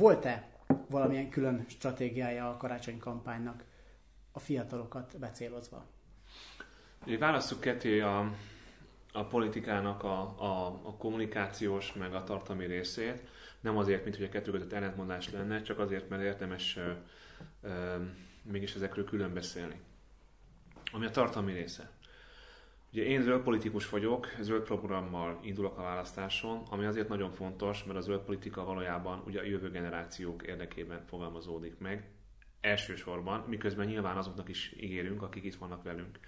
Volt-e valamilyen külön stratégiája a karácsony kampánynak a fiatalokat becélozva? Választjuk ketté a, a politikának a, a, a kommunikációs meg a tartalmi részét. Nem azért, mint hogy a kettő között ellentmondás lenne, csak azért, mert érdemes ö, ö, mégis ezekről külön beszélni. Ami a tartalmi része. Ugye én zöld politikus vagyok, zöld programmal indulok a választáson, ami azért nagyon fontos, mert a zöld politika valójában ugye a jövő generációk érdekében fogalmazódik meg, elsősorban, miközben nyilván azoknak is ígérünk, akik itt vannak velünk.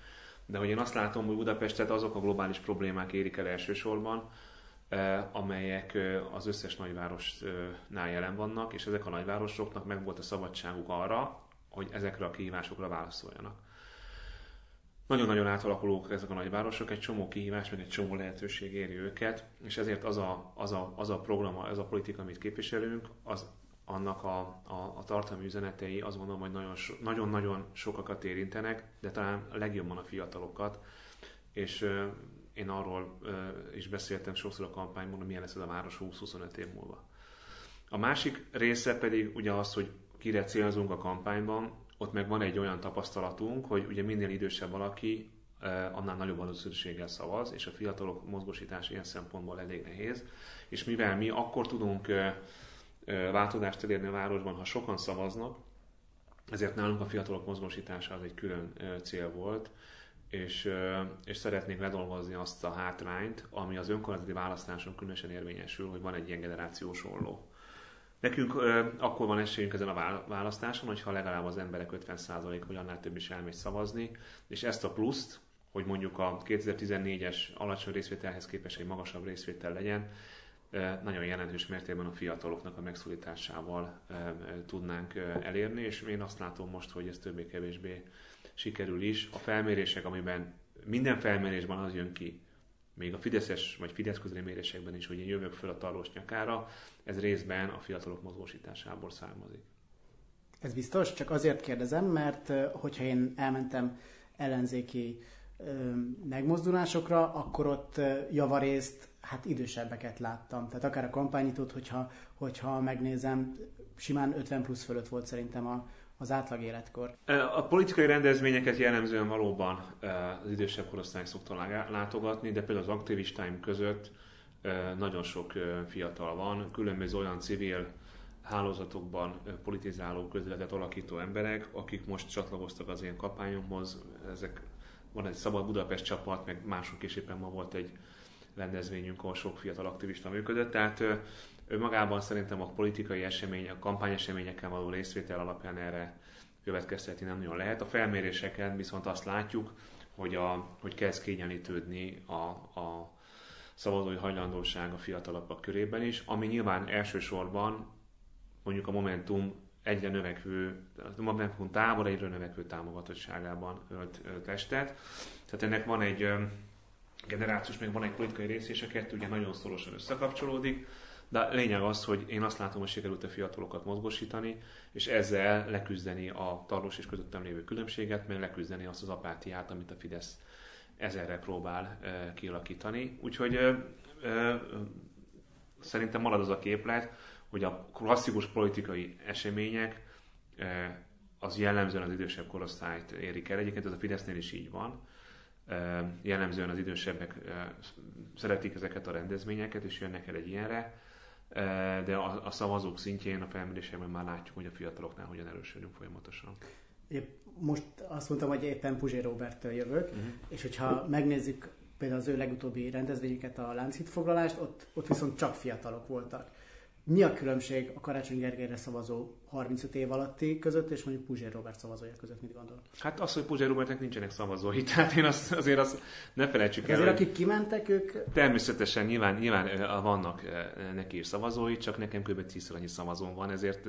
De hogy én azt látom, hogy Budapestet azok a globális problémák érik el elsősorban, eh, amelyek eh, az összes nagyvárosnál jelen vannak, és ezek a nagyvárosoknak meg volt a szabadságuk arra, hogy ezekre a kihívásokra válaszoljanak. Nagyon-nagyon átalakulók ezek a nagyvárosok, egy csomó kihívás, meg egy csomó lehetőség éri őket, és ezért az a, az a, az a program, az a politika, amit képviselünk, az annak a, a, a tartalmi üzenetei azt gondolom, hogy nagyon, nagyon-nagyon sokakat érintenek, de talán legjobban a fiatalokat, és uh, én arról uh, is beszéltem sokszor a kampányban, hogy milyen lesz ez a város 20-25 év múlva. A másik része pedig ugye az, hogy kire célzunk a kampányban, ott meg van egy olyan tapasztalatunk, hogy ugye minél idősebb valaki, annál nagyobb valószínűséggel szavaz, és a fiatalok mozgósítása ilyen szempontból elég nehéz. És mivel mi akkor tudunk változást elérni a városban, ha sokan szavaznak, ezért nálunk a fiatalok mozgósítása az egy külön cél volt, és, és szeretnék ledolgozni azt a hátrányt, ami az önkormányzati választáson különösen érvényesül, hogy van egy ilyen generációs olló. Nekünk ö, akkor van esélyünk ezen a választáson, hogyha legalább az emberek 50% vagy annál több is elmegy szavazni, és ezt a pluszt, hogy mondjuk a 2014-es alacsony részvételhez képest egy magasabb részvétel legyen, nagyon jelentős mértékben a fiataloknak a megszólításával tudnánk elérni, és én azt látom most, hogy ez többé-kevésbé sikerül is. A felmérések, amiben minden felmérésben az jön ki, még a Fideszes vagy Fidesz közeli mérésekben is, hogy én jövök föl a tarlós nyakára, ez részben a fiatalok mozgósításából származik. Ez biztos, csak azért kérdezem, mert hogyha én elmentem ellenzéki megmozdulásokra, akkor ott javarészt hát idősebbeket láttam. Tehát akár a kampányítót, hogyha, hogyha megnézem, simán 50 plusz fölött volt szerintem a, az átlag életkor. A politikai rendezvényeket jellemzően valóban az idősebb korosztály szokta látogatni, de például az aktivistáim között nagyon sok fiatal van, különböző olyan civil hálózatokban politizáló, közületet alakító emberek, akik most csatlakoztak az ilyen kampányomhoz. Ezek, van egy Szabad Budapest csapat, meg mások is éppen ma volt egy rendezvényünk, ahol sok fiatal aktivista működött. Tehát önmagában szerintem a politikai esemény, a kampányeseményekkel való részvétel alapján erre következtetni nem nagyon lehet. A felméréseken viszont azt látjuk, hogy, a, hogy kezd kényelítődni a, a szavazói hajlandóság a fiatalabbak körében is, ami nyilván elsősorban mondjuk a Momentum egyre növekvő, a Momentum tábor egyre növekvő támogatottságában ölt testet. Tehát ennek van egy generációs, meg van egy politikai rész, és a kettő ugye nagyon szorosan összekapcsolódik. De lényeg az, hogy én azt látom, hogy sikerült a fiatalokat mozgosítani, és ezzel leküzdeni a tarlós és közöttem lévő különbséget, meg leküzdeni azt az apátiát, amit a Fidesz ezerre próbál e, kialakítani. Úgyhogy e, e, szerintem marad az a képlet, hogy a klasszikus politikai események e, az jellemzően az idősebb korosztályt érik el. Egyébként ez a Fidesznél is így van. Jellemzően az idősebbek szeretik ezeket a rendezvényeket, és jönnek el egy ilyenre de a, a szavazók szintjén a felmérésekben már látjuk, hogy a fiataloknál hogyan erősödünk folyamatosan. Most azt mondtam, hogy éppen Puzsé Roberttől jövök, uh-huh. és hogyha megnézzük például az ő legutóbbi rendezvényeket, a Lánchíd foglalást, ott, ott viszont csak fiatalok voltak. Mi a különbség a Karácsony Gergelyre szavazó 35 év alatti között, és mondjuk Puzsér Robert szavazója között, mit gondol? Hát az, hogy Puzsér Robertnek nincsenek szavazói, tehát én azt, azért azt ne felejtsük el. Azért akik kimentek, ők... Természetesen nyilván, nyilván vannak neki is szavazói, csak nekem kb. 10 annyi szavazón van, ezért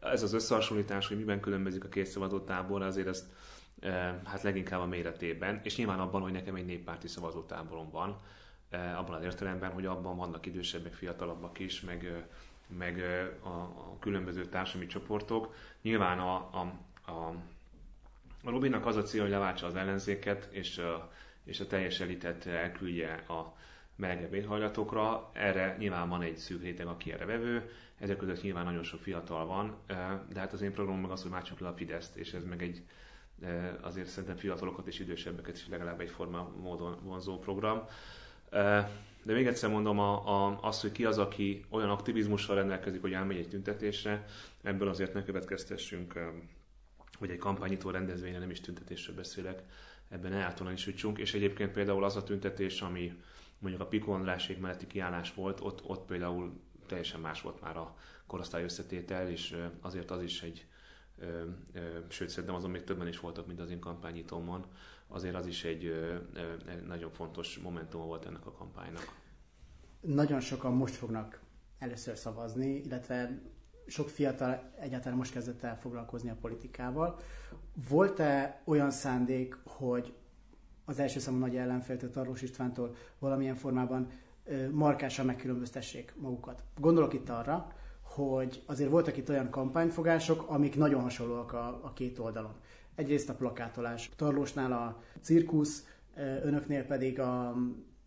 ez az összehasonlítás, hogy miben különbözik a két szavazótábor, azért ezt hát leginkább a méretében, és nyilván abban, hogy nekem egy néppárti szavazótáborom van, abban az értelemben, hogy abban vannak idősebbek, fiatalabbak is, meg, meg a, a különböző társadalmi csoportok. Nyilván a, a, a, a az a cél, hogy leváltsa az ellenzéket, és, és a teljes elitet elküldje a melegebb éghajlatokra. Erre nyilván van egy szűk réteg, aki erre vevő, ezek között nyilván nagyon sok fiatal van, de hát az én programom meg az, hogy csak le a Fideszt, és ez meg egy azért szerintem fiatalokat és idősebbeket is legalább egyforma módon vonzó program. De még egyszer mondom, a, a, az, hogy ki az, aki olyan aktivizmussal rendelkezik, hogy elmegy egy tüntetésre, ebből azért ne következtessünk, hogy egy kampányító rendezvényen nem is tüntetésről beszélek, ebben eltulajdonítjuk. És egyébként például az a tüntetés, ami mondjuk a Piko Andrásék melletti kiállás volt, ott, ott például teljesen más volt már a korosztály összetétel, és azért az is egy, sőt szerintem azon még többen is voltak, mint az én kampányítómon, azért az is egy, nagyon fontos momentum volt ennek a kampánynak. Nagyon sokan most fognak először szavazni, illetve sok fiatal egyáltalán most kezdett el foglalkozni a politikával. Volt-e olyan szándék, hogy az első számú nagy ellenféltől, Tarlós Istvántól valamilyen formában markásan megkülönböztessék magukat? Gondolok itt arra, hogy azért voltak itt olyan kampányfogások, amik nagyon hasonlóak a, a két oldalon. Egyrészt a plakátolás. Tarlósnál a cirkusz, önöknél pedig a,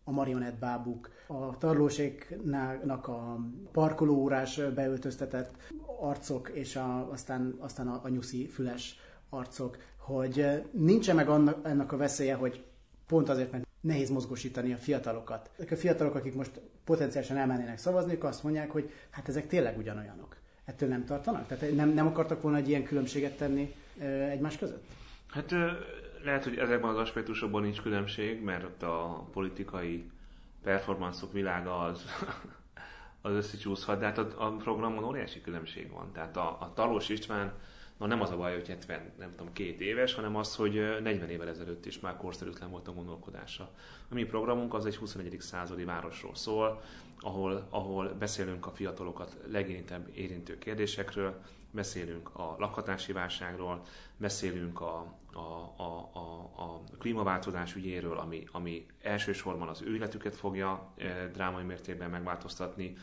a marionett bábuk, a tarlóséknak a parkolóórás beöltöztetett arcok, és a, aztán, aztán a, a nyuszi füles arcok, hogy nincsen meg annak, ennek a veszélye, hogy pont azért, mert nehéz mozgósítani a fiatalokat. Ezek a fiatalok, akik most potenciálisan elmennének szavazni, azt mondják, hogy hát ezek tényleg ugyanolyanok. Ettől nem tartanak? Tehát nem, nem akartak volna egy ilyen különbséget tenni egymás között? Hát lehet, hogy ezekben az aspektusokban nincs különbség, mert ott a politikai performanszok világa az, az összecsúszhat, de hát a, a programon óriási különbség van. Tehát a, a Talós István Na nem az a baj, hogy 70, nem tudom, két éves, hanem az, hogy 40 évvel ezelőtt is már korszerűtlen volt a gondolkodása. A mi programunk az egy 21. századi városról szól, ahol, ahol beszélünk a fiatalokat legérintebb érintő kérdésekről, beszélünk a lakhatási válságról, beszélünk a, a, a, a, a klímaváltozás ügyéről, ami, ami elsősorban az ő életüket fogja e, drámai mértékben megváltoztatni,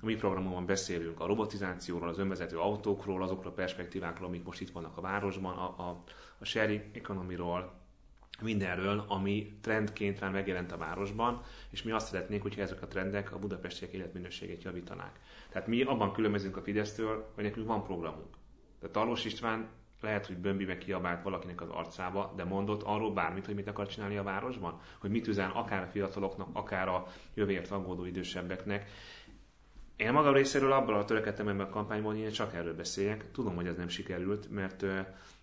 a mi programunkban beszélünk a robotizációról, az önvezető autókról, azokról a perspektívákról, amik most itt vannak a városban, a, a, a sharing economy-ról, mindenről, ami trendként rá megjelent a városban, és mi azt szeretnénk, hogyha ezek a trendek a budapestiek életminőségét javítanák. Tehát mi abban különbözünk a Fidesztől, hogy nekünk van programunk. Tehát Tarlós István lehet, hogy bömbibe kiabált valakinek az arcába, de mondott arról bármit, hogy mit akar csinálni a városban, hogy mit üzen akár a fiataloknak, akár a jövőért aggódó idősebbeknek, én magam részéről abban a törekedtem ebben a kampányban, hogy én csak erről beszéljek. Tudom, hogy ez nem sikerült, mert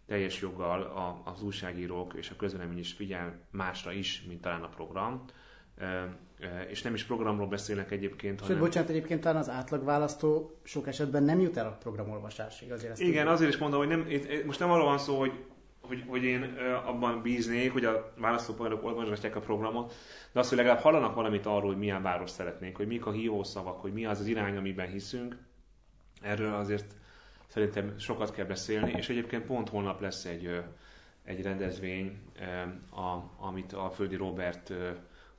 teljes joggal a, az újságírók és a közvélemény is figyel másra is, mint talán a program. És nem is programról beszélnek egyébként, Sőt, hanem... bocsánat, egyébként talán az átlagválasztó sok esetben nem jut el a programolvasásig. Azért ezt Igen, azért is mondom, hogy nem, most nem arról van szó, hogy hogy, hogy én abban bíznék, hogy a választópolgárok olvasgatják a programot, de az, hogy legalább hallanak valamit arról, hogy milyen város szeretnénk, hogy mik a hívószavak, hogy mi az az irány, amiben hiszünk, erről azért szerintem sokat kell beszélni, és egyébként pont holnap lesz egy, egy rendezvény, a, amit a Földi Robert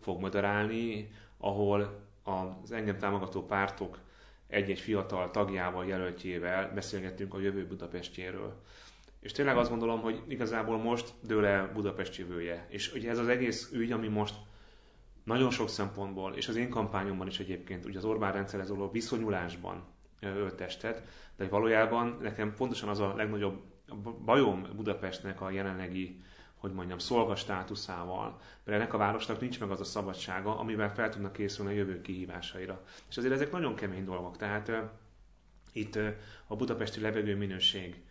fog moderálni, ahol az engem támogató pártok egy-egy fiatal tagjával, jelöltjével beszélgettünk a jövő Budapestjéről. És tényleg azt gondolom, hogy igazából most dől el Budapest jövője. És ugye ez az egész ügy, ami most nagyon sok szempontból, és az én kampányomban is egyébként, ugye az Orbán rendszerhez való viszonyulásban öltestet, de valójában nekem pontosan az a legnagyobb bajom Budapestnek a jelenlegi hogy mondjam, szolga státuszával, mert ennek a városnak nincs meg az a szabadsága, amivel fel tudnak készülni a jövő kihívásaira. És azért ezek nagyon kemény dolgok. Tehát itt a budapesti levegő minőség,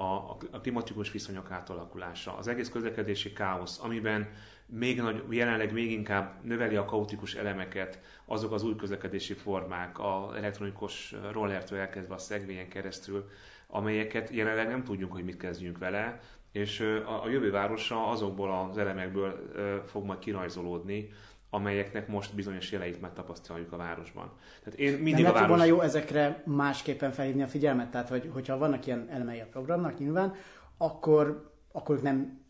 uh, a, a klimatikus viszonyok átalakulása, az egész közlekedési káosz, amiben még nagy, jelenleg még inkább növeli a kaotikus elemeket azok az új közlekedési formák, a elektronikus rollertől elkezdve a szegvényen keresztül, amelyeket jelenleg nem tudjuk, hogy mit kezdjünk vele, és a, a jövő városa azokból az elemekből fog majd kirajzolódni, amelyeknek most bizonyos jeleit megtapasztaljuk a városban. Tehát én mindig Nem a város... volna jó ezekre másképpen felhívni a figyelmet? Tehát, hogy, hogyha vannak ilyen elemei a programnak nyilván, akkor, akkor nem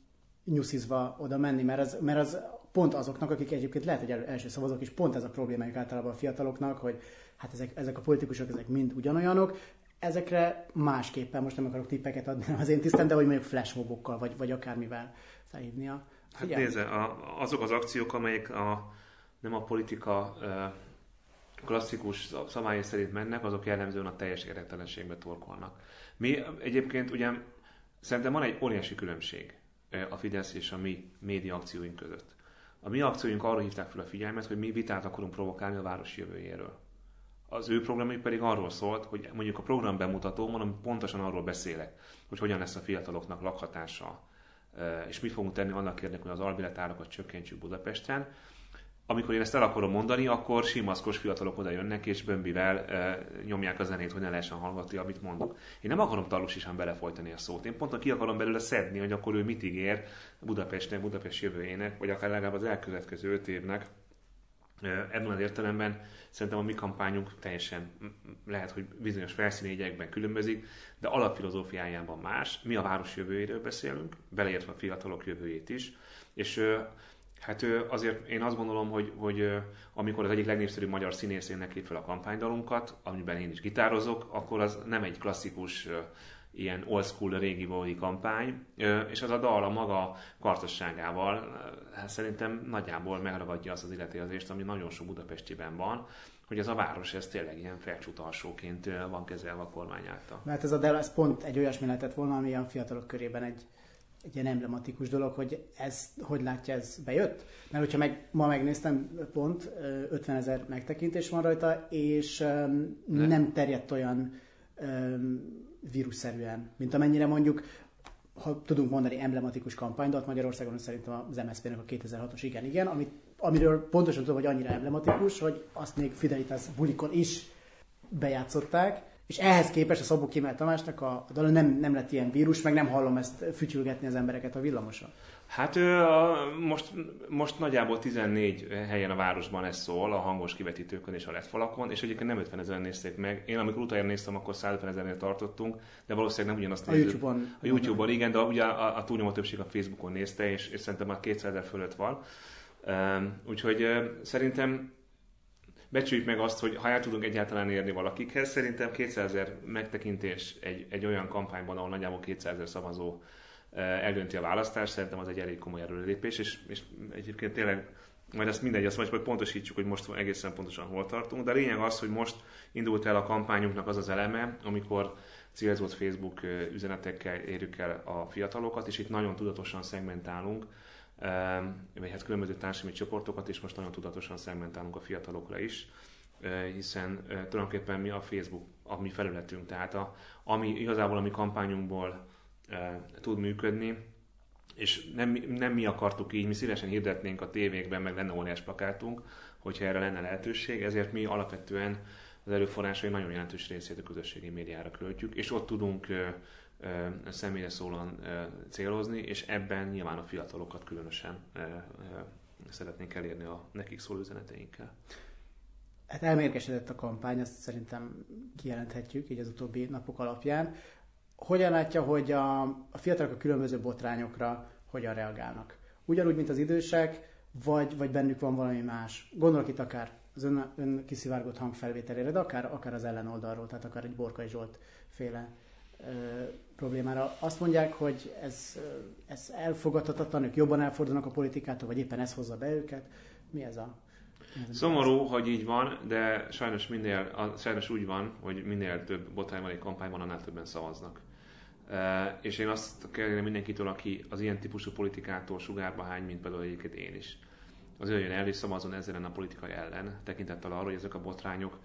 nyuszizva oda menni, mert az, mert az pont azoknak, akik egyébként lehet, hogy első szavazók is, pont ez a problémájuk általában a fiataloknak, hogy hát ezek, ezek a politikusok, ezek mind ugyanolyanok, ezekre másképpen, most nem akarok tippeket adni az én tisztem, de hogy mondjuk flashmobokkal, vagy, vagy akármivel felhívni a Hát nézze, a, azok az akciók, amelyek a nem a politika klasszikus szabályai szerint mennek, azok jellemzően a teljes érdektelenségbe torkolnak. Mi egyébként ugye szerintem van egy óriási különbség a Fidesz és a mi média akcióink között. A mi akcióink arra hívták fel a figyelmet, hogy mi vitát akarunk provokálni a város jövőjéről. Az ő programjuk pedig arról szólt, hogy mondjuk a program bemutató, mondom, pontosan arról beszélek, hogy hogyan lesz a fiataloknak lakhatása, és mit fogunk tenni annak érdekében, hogy az albiletárakat csökkentsük Budapesten amikor én ezt el akarom mondani, akkor simaszkos fiatalok oda jönnek, és bömbivel e, nyomják a zenét, hogy ne lehessen hallgatni, amit mondok. Én nem akarom talusisan belefolytani a szót. Én pont ki akarom belőle szedni, hogy akkor ő mit ígér Budapestnek, Budapest jövőjének, vagy akár legalább az elkövetkező öt évnek. Ebben az értelemben szerintem a mi kampányunk teljesen lehet, hogy bizonyos felszínégyekben különbözik, de alapfilozófiájában más. Mi a város jövőjéről beszélünk, beleértve a fiatalok jövőjét is, és Hát azért én azt gondolom, hogy, hogy amikor az egyik legnépszerűbb magyar színészének lép fel a kampánydalunkat, amiben én is gitározok, akkor az nem egy klasszikus ilyen old school régi bódi kampány, és az a dal a maga kartosságával hát szerintem nagyjából megragadja azt az illetérzést, ami nagyon sok Budapestiben van, hogy ez a város ez tényleg ilyen felcsutalsóként van kezelve a kormány által. Mert ez a Dell, ez pont egy olyasmi lehetett volna, ami a fiatalok körében egy egy ilyen emblematikus dolog, hogy ez, hogy látja, ez bejött? Mert hogyha meg, ma megnéztem pont, 50 ezer megtekintés van rajta, és um, nem terjedt olyan um, vírusszerűen, mint amennyire mondjuk, ha tudunk mondani emblematikus kampánydat, Magyarországon szerintem az MSZP-nek a 2006-os igen, igen, amit, amiről pontosan tudom, hogy annyira emblematikus, hogy azt még Fidelitas bulikon is bejátszották, és ehhez képest a Szabó Kémel Tamásnak a, a dal nem, nem lett ilyen vírus, meg nem hallom ezt fütyülgetni az embereket a villamoson. Hát most, most nagyjából 14 helyen a városban ez szól, a hangos kivetítőkön és a LED falakon, és egyébként nem 50 ezer nézték meg. Én amikor utána néztem, akkor 150 ezernél tartottunk, de valószínűleg nem ugyanazt a YouTube-on. A YouTube-on, igen, de ugye a, a túlnyomó többség a Facebookon nézte, és, és szerintem már 200 ezer fölött van. Úgyhogy szerintem becsüljük meg azt, hogy ha el tudunk egyáltalán érni valakikhez, szerintem 200 ezer megtekintés egy, egy olyan kampányban, ahol nagyjából 200 ezer szavazó eldönti a választást, szerintem az egy elég komoly erőlépés, és, és egyébként tényleg majd ezt mindegy, azt majd pontosítjuk, hogy most egészen pontosan hol tartunk, de a lényeg az, hogy most indult el a kampányunknak az az eleme, amikor célzott Facebook eh, üzenetekkel érjük el a fiatalokat, és itt nagyon tudatosan szegmentálunk, vagy hát különböző társadalmi csoportokat, és most nagyon tudatosan szegmentálunk a fiatalokra is, hiszen tulajdonképpen mi a Facebook, a mi felületünk, tehát a, ami igazából a mi kampányunkból tud működni, és nem, nem mi akartuk így, mi szívesen hirdetnénk a tévékben, meg lenne óriás plakátunk, hogyha erre lenne lehetőség, ezért mi alapvetően az erőforrásai nagyon jelentős részét a közösségi médiára költjük, és ott tudunk személyre szólóan célozni, és ebben nyilván a fiatalokat különösen szeretnénk elérni a nekik szóló üzeneteinkkel. Hát elmérgesedett a kampány, ezt szerintem kijelenthetjük így az utóbbi napok alapján. Hogyan látja, hogy a, a fiatalok a különböző botrányokra hogyan reagálnak? Ugyanúgy, mint az idősek, vagy, vagy bennük van valami más? Gondolok itt akár az ön, ön kiszivárgott hangfelvételére, de akár, akár az ellenoldalról, tehát akár egy Borkai Zsolt féle problémára. Azt mondják, hogy ez, ez elfogadhatatlan, ők jobban elfordulnak a politikától, vagy éppen ez hozza be őket. Mi ez a... Szomorú, hogy így van, de sajnos, minél, sajnos úgy van, hogy minél több botányban egy kampány van, annál többen szavaznak. E, és én azt kérném mindenkitől, aki az ilyen típusú politikától sugárba hány, mint például egyébként én is. Az jön el és szavazon ezzel a politika ellen, tekintettel arra, hogy ezek a botrányok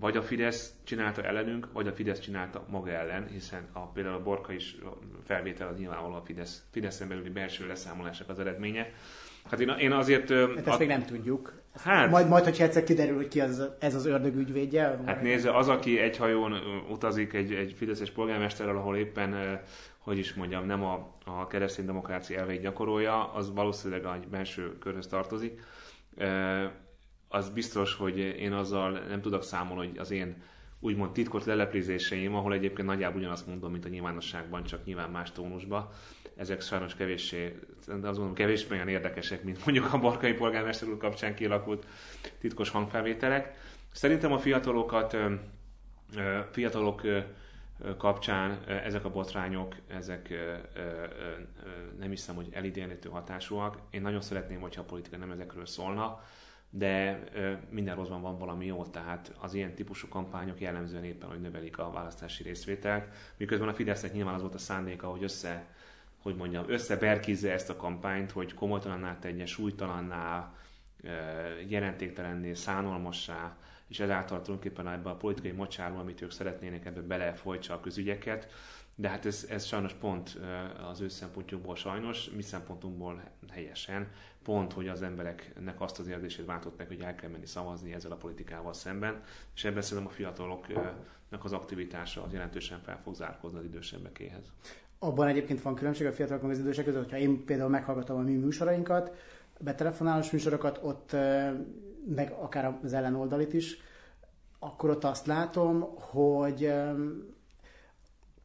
vagy a Fidesz csinálta ellenünk, vagy a Fidesz csinálta maga ellen, hiszen a, például a Borka is felvétel az nyilvánvalóan a Fidesz, Fideszen belüli belső leszámolásnak az eredménye. Hát én, én azért... Hát ezt a... még nem tudjuk. Hát, majd, majd, hogyha egyszer kiderül, hogy ki az, ez az ördög ügyvédje. Hát nézze, az, aki egy hajón utazik egy, egy fideszes polgármesterrel, ahol éppen, hogy is mondjam, nem a, a keresztény demokrácia elveit gyakorolja, az valószínűleg egy belső körhöz tartozik az biztos, hogy én azzal nem tudok számolni, hogy az én úgymond titkos leleplezéseim, ahol egyébként nagyjából ugyanazt mondom, mint a nyilvánosságban, csak nyilván más tónusban, ezek sajnos kevéssé, de azt gondolom kevésbé olyan érdekesek, mint mondjuk a Barkai polgármester úr kapcsán kialakult titkos hangfelvételek. Szerintem a fiatalokat, fiatalok kapcsán ezek a botrányok, ezek nem hiszem, hogy elidélhető hatásúak. Én nagyon szeretném, hogyha a politika nem ezekről szólna, de minden rosszban van valami jó, tehát az ilyen típusú kampányok jellemzően éppen, hogy növelik a választási részvételt, miközben a Fidesznek nyilván az volt a szándéka, hogy össze, hogy mondjam, összeberkizze ezt a kampányt, hogy komolytalanná tegye, súlytalanná, jelentéktelenné, szánalmassá, és ezáltal tulajdonképpen ebbe a politikai mocsárba, amit ők szeretnének, ebbe belefolytsa a közügyeket, de hát ez, ez sajnos pont az ő szempontjukból sajnos, mi szempontunkból helyesen, pont, hogy az embereknek azt az érzését váltott meg, hogy el kell menni szavazni ezzel a politikával szemben, és ebben szerintem a fiataloknak az aktivitása az jelentősen fel fog zárkozni az idősebbekéhez. Abban egyébként van különbség a fiatalok meg az idősek között, hogyha én például meghallgatom a mi műsorainkat, betelefonálós műsorokat, ott meg akár az ellenoldalit is, akkor ott azt látom, hogy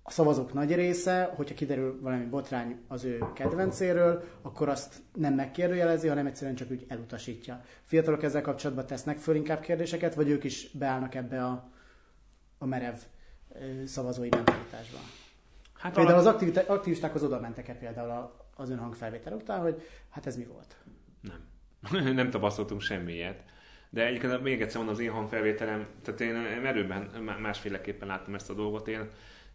a szavazók nagy része, hogyha kiderül valami botrány az ő kedvencéről, akkor azt nem megkérdőjelezi, hanem egyszerűen csak úgy elutasítja. Fiatalok ezzel kapcsolatban tesznek föl inkább kérdéseket, vagy ők is beállnak ebbe a, a merev szavazói mentalitásba? Hát például az aktivistákhoz oda mentek-e például az ön hangfelvétel után, hogy hát ez mi volt? Nem. nem tapasztaltunk semmilyet. De egyébként még egyszer mondom, az én hangfelvételem, tehát én erőben másféleképpen láttam ezt a dolgot. Én,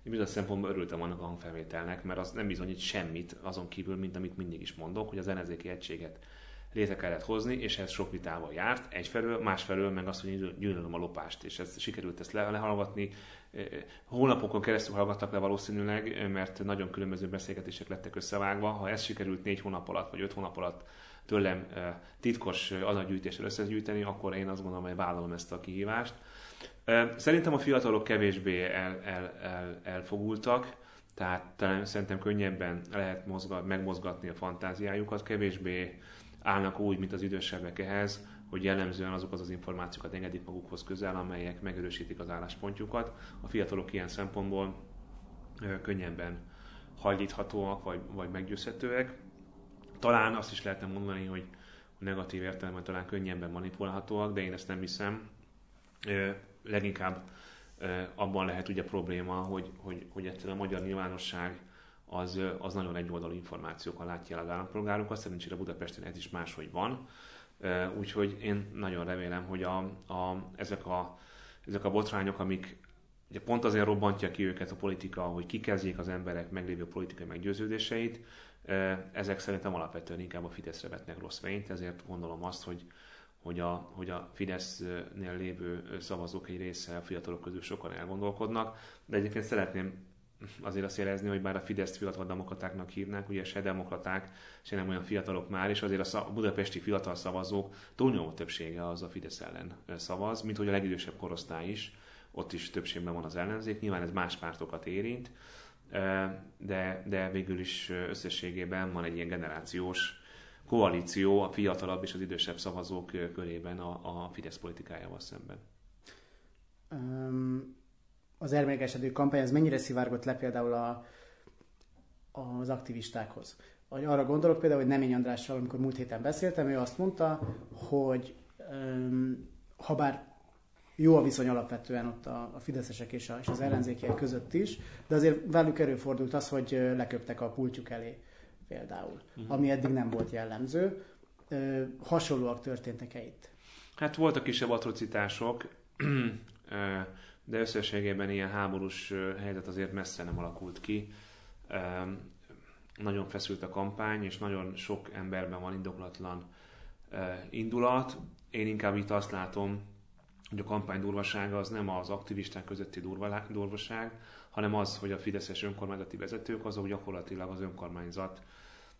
én bizonyos szempontból örültem annak a hangfelvételnek, mert az nem bizonyít semmit azon kívül, mint amit mindig is mondok, hogy az ellenzéki egységet létre kellett hozni, és ez sok vitával járt. Egyfelől, másfelől meg azt, hogy gyűlölöm a lopást, és ezt sikerült ezt le, lehallgatni. Hónapokon keresztül hallgattak le valószínűleg, mert nagyon különböző beszélgetések lettek összevágva. Ha ez sikerült négy hónap alatt, vagy öt hónap alatt tőlem titkos adatgyűjtéssel összegyűjteni, akkor én azt gondolom, hogy vállalom ezt a kihívást. Szerintem a fiatalok kevésbé el, el, el, elfogultak, tehát talán szerintem könnyebben lehet mozgat, megmozgatni a fantáziájukat, kevésbé állnak úgy, mint az idősebbek ehhez, hogy jellemzően azokat az információkat engedik magukhoz közel, amelyek megerősítik az álláspontjukat. A fiatalok ilyen szempontból könnyebben hajlíthatóak, vagy, vagy meggyőzhetőek. Talán azt is lehetne mondani, hogy negatív értelemben talán könnyebben manipulálhatóak, de én ezt nem hiszem. Leginkább abban lehet ugye probléma, hogy, hogy, hogy egyszerűen a magyar nyilvánosság az, az nagyon egyoldalú információkkal látja el az állampolgárokat, szerencsére Budapesten ez is máshogy van. Úgyhogy én nagyon remélem, hogy a, a, ezek, a, ezek a botrányok, amik ugye pont azért robbantja ki őket a politika, hogy kikezdjék az emberek meglévő politikai meggyőződéseit, ezek szerintem alapvetően inkább a Fideszre vetnek rossz fényt, ezért gondolom azt, hogy, hogy a, hogy a Fidesznél lévő szavazók egy része a fiatalok közül sokan elgondolkodnak, de egyébként szeretném azért azt jelezni, hogy bár a Fidesz fiatal demokratáknak hívnák, ugye se demokraták, se nem olyan fiatalok már, és azért a budapesti fiatal szavazók túlnyomó többsége az a Fidesz ellen szavaz, mint hogy a legidősebb korosztály is, ott is többségben van az ellenzék, nyilván ez más pártokat érint, de, de végül is összességében van egy ilyen generációs koalíció a fiatalabb és az idősebb szavazók körében a, a Fidesz politikájával szemben. Az elmégesedő kampány, ez mennyire szivárgott le például a, az aktivistákhoz? Arra gondolok például, hogy Nemény Andrással, amikor múlt héten beszéltem, ő azt mondta, hogy um, ha bár jó a viszony alapvetően ott a, a fideszesek és, a, és az ellenzékiek között is, de azért velük előfordult az, hogy leköptek a pultjuk elé például, uh-huh. ami eddig nem volt jellemző. Hasonlóak történtek-e itt? Hát voltak kisebb atrocitások, de összességében ilyen háborús helyzet azért messze nem alakult ki. Nagyon feszült a kampány, és nagyon sok emberben van indoklatlan indulat. Én inkább itt azt látom, hogy a kampány durvasága az nem az aktivisták közötti durva, durvaság, hanem az, hogy a fideszes önkormányzati vezetők azok gyakorlatilag az önkormányzat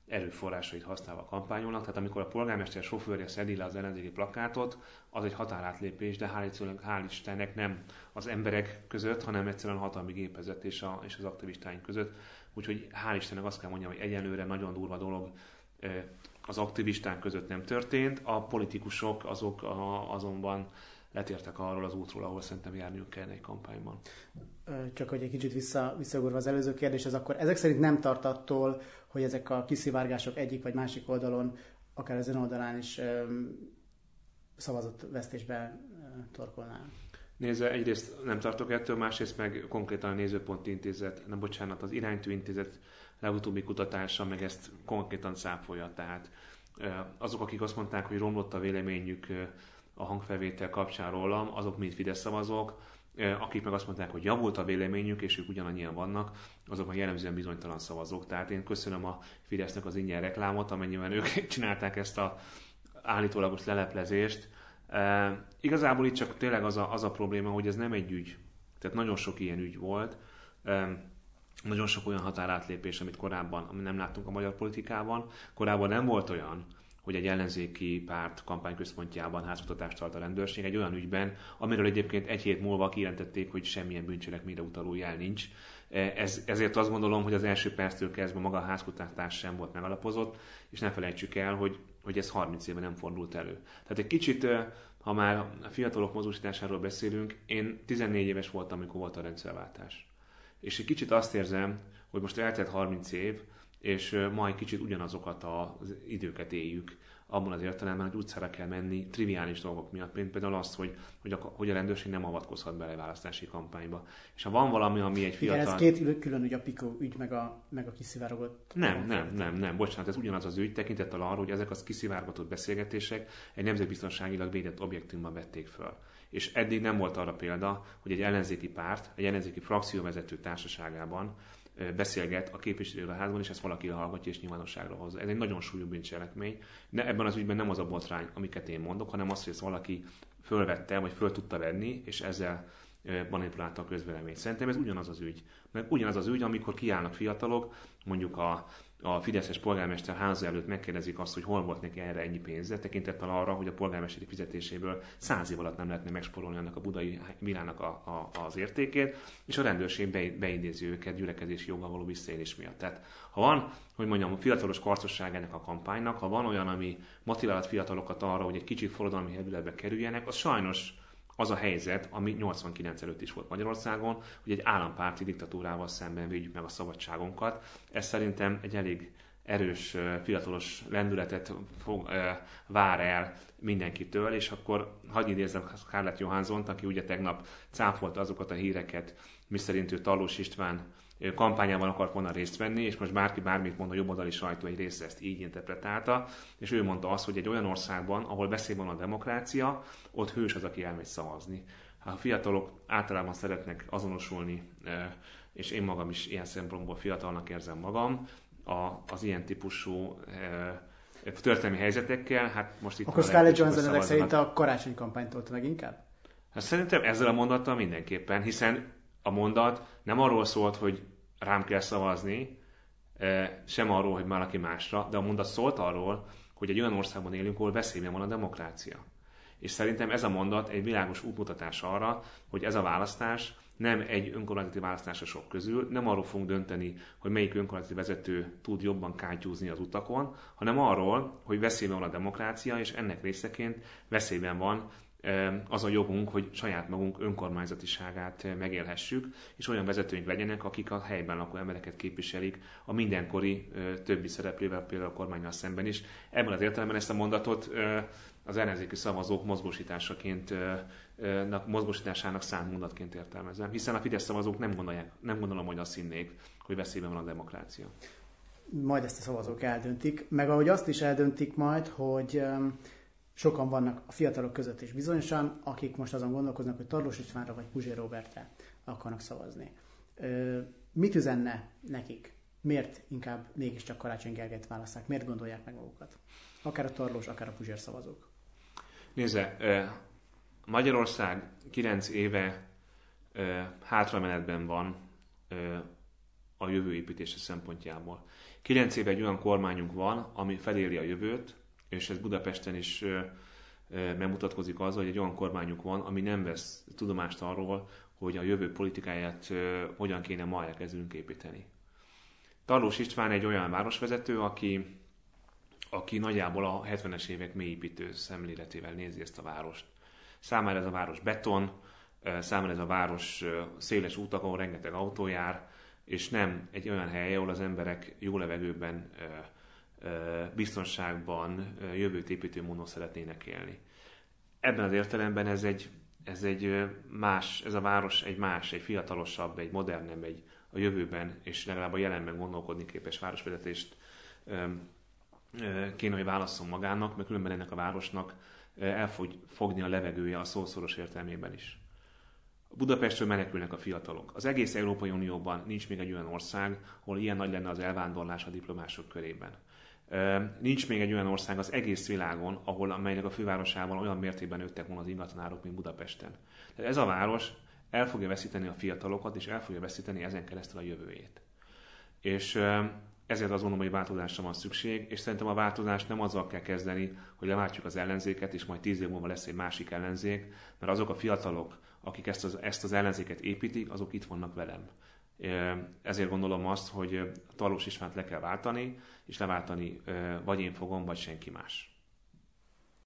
erőforrásait használva kampányolnak. Tehát amikor a polgármester sofőrje szedi le az ellenzéki plakátot, az egy határátlépés, de hál', Istennek nem az emberek között, hanem egyszerűen a hatalmi gépezet és, a, és az aktivistáink között. Úgyhogy hál' Istennek azt kell mondjam, hogy egyenlőre nagyon durva dolog az aktivisták között nem történt. A politikusok azok a, azonban letértek arról az útról, ahol szerintem járniuk kellene egy kampányban. Csak hogy egy kicsit vissza, visszagorva az előző kérdés, ez akkor ezek szerint nem tart attól, hogy ezek a kiszivárgások egyik vagy másik oldalon, akár ezen oldalán is szavazott vesztésbe torkolnának. Nézze, egyrészt nem tartok ettől, másrészt meg konkrétan a Nézőpont Intézet, nem bocsánat, az Iránytű Intézet legutóbbi kutatása meg ezt konkrétan száfolja, tehát azok, akik azt mondták, hogy romlott a véleményük a hangfelvétel kapcsán rólam, azok mind Fidesz szavazók, akik meg azt mondták, hogy javult a véleményük, és ők ugyanannyian vannak, azok meg jellemzően bizonytalan szavazók. Tehát én köszönöm a Fidesznek az ingyen reklámot, amennyiben ők csinálták ezt a állítólagos leleplezést. E, igazából itt csak tényleg az a, az a probléma, hogy ez nem egy ügy. Tehát nagyon sok ilyen ügy volt. E, nagyon sok olyan határátlépés, amit korábban amit nem láttunk a magyar politikában. Korábban nem volt olyan, hogy egy ellenzéki párt kampányközpontjában házkutatást tart a rendőrség egy olyan ügyben, amiről egyébként egy hét múlva kijelentették, hogy semmilyen bűncselekményre utaló jel nincs. E, ez, ezért azt gondolom, hogy az első perctől kezdve maga a házkutatás sem volt megalapozott, és ne felejtsük el, hogy, hogy ez 30 éve nem fordult elő. Tehát egy kicsit, e, ha már a fiatalok mozgósításáról beszélünk, én 14 éves voltam, amikor volt a rendszerváltás. És egy kicsit azt érzem, hogy most eltelt 30 év, és ma egy kicsit ugyanazokat az időket éljük, abban az értelemben, hogy utcára kell menni triviális dolgok miatt, mint például azt, hogy, hogy, a, hogy a rendőrség nem avatkozhat bele választási kampányba. És ha van valami, ami egy fiatal... Igen, ez két külön ügy, a Pico ügy, meg a, meg a kiszivárogott... Nem, nem, nem, nem, bocsánat, ez ugyanaz az ügy, tekintettel arra, hogy ezek az kiszivárgatott beszélgetések egy nemzetbiztonságilag védett objektumban vették föl. És eddig nem volt arra példa, hogy egy ellenzéki párt, egy ellenzéki frakcióvezető társaságában beszélget a képviselő a házban, és ezt valaki hallgatja és nyilvánosságra hozza. Ez egy nagyon súlyú bűncselekmény, de ebben az ügyben nem az a botrány, amiket én mondok, hanem az, hogy ezt valaki fölvette, vagy föl tudta venni, és ezzel manipulálta a közvéleményt. Szerintem ez ugyanaz az ügy. Mert ugyanaz az ügy, amikor kiállnak fiatalok, mondjuk a a Fideszes polgármester háza előtt megkérdezik azt, hogy hol volt neki erre ennyi pénze, tekintettel arra, hogy a polgármesteri fizetéséből száz év alatt nem lehetne megsporolni annak a budai világnak a, a, az értékét, és a rendőrség be, beidézi őket gyülekezési joggal való visszaélés miatt. Tehát ha van, hogy mondjam, fiatalos karcosság ennek a kampánynak, ha van olyan, ami motivált fiatalokat arra, hogy egy kicsit forradalmi helyzetbe kerüljenek, az sajnos az a helyzet, ami 89 előtt is volt Magyarországon, hogy egy állampárti diktatúrával szemben védjük meg a szabadságunkat. Ez szerintem egy elég erős, fiatalos lendületet fog, vár el mindenkitől, és akkor hagyj idézzem Scarlett johansson aki ugye tegnap cáfolta azokat a híreket, miszerint ő Talós István kampányában akart volna részt venni, és most bárki bármit mond, a jobboldali sajtó egy része ezt így interpretálta, és ő mondta azt, hogy egy olyan országban, ahol beszél van a demokrácia, ott hős az, aki elmegy szavazni. Ha a fiatalok általában szeretnek azonosulni, és én magam is ilyen szempontból fiatalnak érzem magam, az ilyen típusú történelmi helyzetekkel, hát most itt... Akkor Scarlett Johansson ezek szerint a karácsony kampányt tolta meg inkább? Hát szerintem ezzel a mondattal mindenképpen, hiszen a mondat nem arról szólt, hogy rám kell szavazni, e, sem arról, hogy valaki másra, de a mondat szólt arról, hogy egy olyan országban élünk, ahol veszélyben van a demokrácia. És szerintem ez a mondat egy világos útmutatás arra, hogy ez a választás nem egy önkormányzati választás a sok közül, nem arról fogunk dönteni, hogy melyik önkormányzati vezető tud jobban kátyúzni az utakon, hanem arról, hogy veszélyben van a demokrácia, és ennek részeként veszélyben van az a jogunk, hogy saját magunk önkormányzatiságát megélhessük, és olyan vezetőink legyenek, akik a helyben lakó embereket képviselik a mindenkori többi szereplővel, például a kormánynal szemben is. Ebben az értelemben ezt a mondatot az ellenzéki szavazók mozgósításaként, mozgósításának szánt mondatként értelmezem, hiszen a Fidesz szavazók nem, gondolják, nem gondolom, hogy azt hinnék, hogy veszélyben van a demokrácia. Majd ezt a szavazók eldöntik, meg ahogy azt is eldöntik majd, hogy sokan vannak a fiatalok között is bizonyosan, akik most azon gondolkoznak, hogy Tarlós Istvánra vagy Puzsé Robertre akarnak szavazni. Ö, mit üzenne nekik? Miért inkább mégiscsak Karácsony Gergelyt választák? Miért gondolják meg magukat? Akár a Tarlós, akár a Puzsér szavazók. Nézze, Magyarország 9 éve hátramenetben van a jövő építése szempontjából. 9 éve egy olyan kormányunk van, ami feléri a jövőt, és ez Budapesten is megmutatkozik az, hogy egy olyan kormányuk van, ami nem vesz tudomást arról, hogy a jövő politikáját hogyan kéne ma elkezdünk építeni. Tarlós István egy olyan városvezető, aki, aki nagyjából a 70-es évek mélyépítő szemléletével nézi ezt a várost. Számára ez a város beton, számára ez a város széles útak, ahol rengeteg autó jár, és nem egy olyan hely, ahol az emberek jó levegőben biztonságban jövőt építő módon szeretnének élni. Ebben az értelemben ez egy, ez egy más, ez a város egy más, egy fiatalosabb, egy modernebb, egy a jövőben és legalább a jelenben gondolkodni képes városvezetést kéne, hogy válasszon magának, mert különben ennek a városnak el fog fogni a levegője a szószoros értelmében is. Budapestről menekülnek a fiatalok. Az egész Európai Unióban nincs még egy olyan ország, ahol ilyen nagy lenne az elvándorlás a diplomások körében. Nincs még egy olyan ország az egész világon, ahol amelynek a fővárosában olyan mértékben nőttek volna az ingatlanárok, mint Budapesten. Tehát ez a város el fogja veszíteni a fiatalokat, és el fogja veszíteni ezen keresztül a jövőjét. És ezért azt gondolom, hogy változásra van szükség, és szerintem a változást nem azzal kell kezdeni, hogy leváltjuk az ellenzéket, és majd tíz év múlva lesz egy másik ellenzék, mert azok a fiatalok, akik ezt az, ezt az ellenzéket építik, azok itt vannak velem. Ezért gondolom azt, hogy Tarlós Istvánt le kell váltani, és leváltani vagy én fogom, vagy senki más.